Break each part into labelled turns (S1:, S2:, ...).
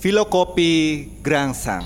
S1: Filokopi Grangsang.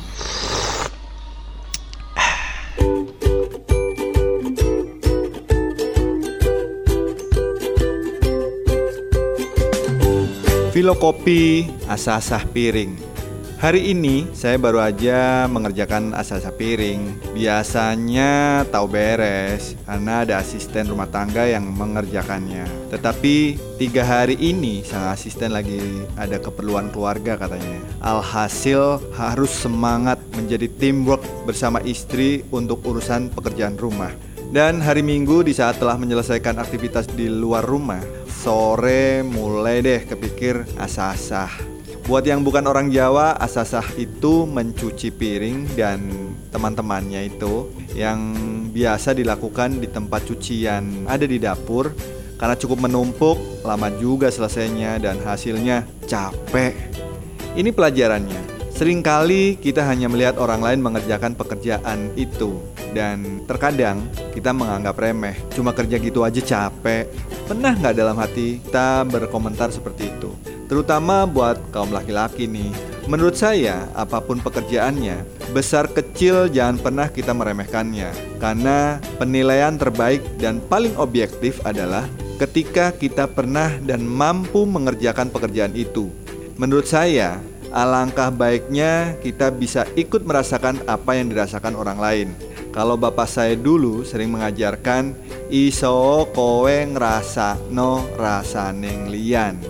S1: Filokopi asasah piring. Hari ini saya baru aja mengerjakan asasah piring. Biasanya tahu beres karena ada asisten rumah tangga yang mengerjakannya. Tetapi tiga hari ini sang asisten lagi ada keperluan keluarga katanya. Alhasil harus semangat menjadi teamwork bersama istri untuk urusan pekerjaan rumah. Dan hari Minggu di saat telah menyelesaikan aktivitas di luar rumah, sore mulai deh kepikir asasah. Buat yang bukan orang Jawa, asasah itu mencuci piring dan teman-temannya itu yang biasa dilakukan di tempat cucian ada di dapur karena cukup menumpuk, lama juga selesainya dan hasilnya capek. Ini pelajarannya. Seringkali kita hanya melihat orang lain mengerjakan pekerjaan itu dan terkadang kita menganggap remeh. Cuma kerja gitu aja capek. Pernah nggak dalam hati kita berkomentar seperti itu? Terutama buat kaum laki-laki nih. Menurut saya, apa pun pekerjaannya, besar kecil jangan pernah kita meremehkannya. Karena penilaian terbaik dan paling objektif adalah ketika kita pernah dan mampu mengerjakan pekerjaan itu. Menurut saya, alangkah baiknya kita bisa ikut merasakan apa yang dirasakan orang lain. Kalau bapak saya dulu sering mengajarkan iso kowe ngerasa no rasa neng lian.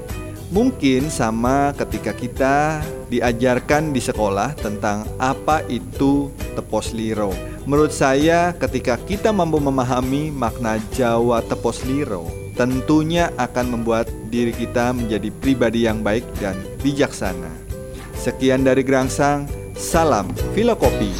S1: Mungkin sama ketika kita diajarkan di sekolah tentang apa itu tepos liro. Menurut saya ketika kita mampu memahami makna Jawa tepos liro, tentunya akan membuat diri kita menjadi pribadi yang baik dan bijaksana. Sekian dari Grangsang, salam Filokopi.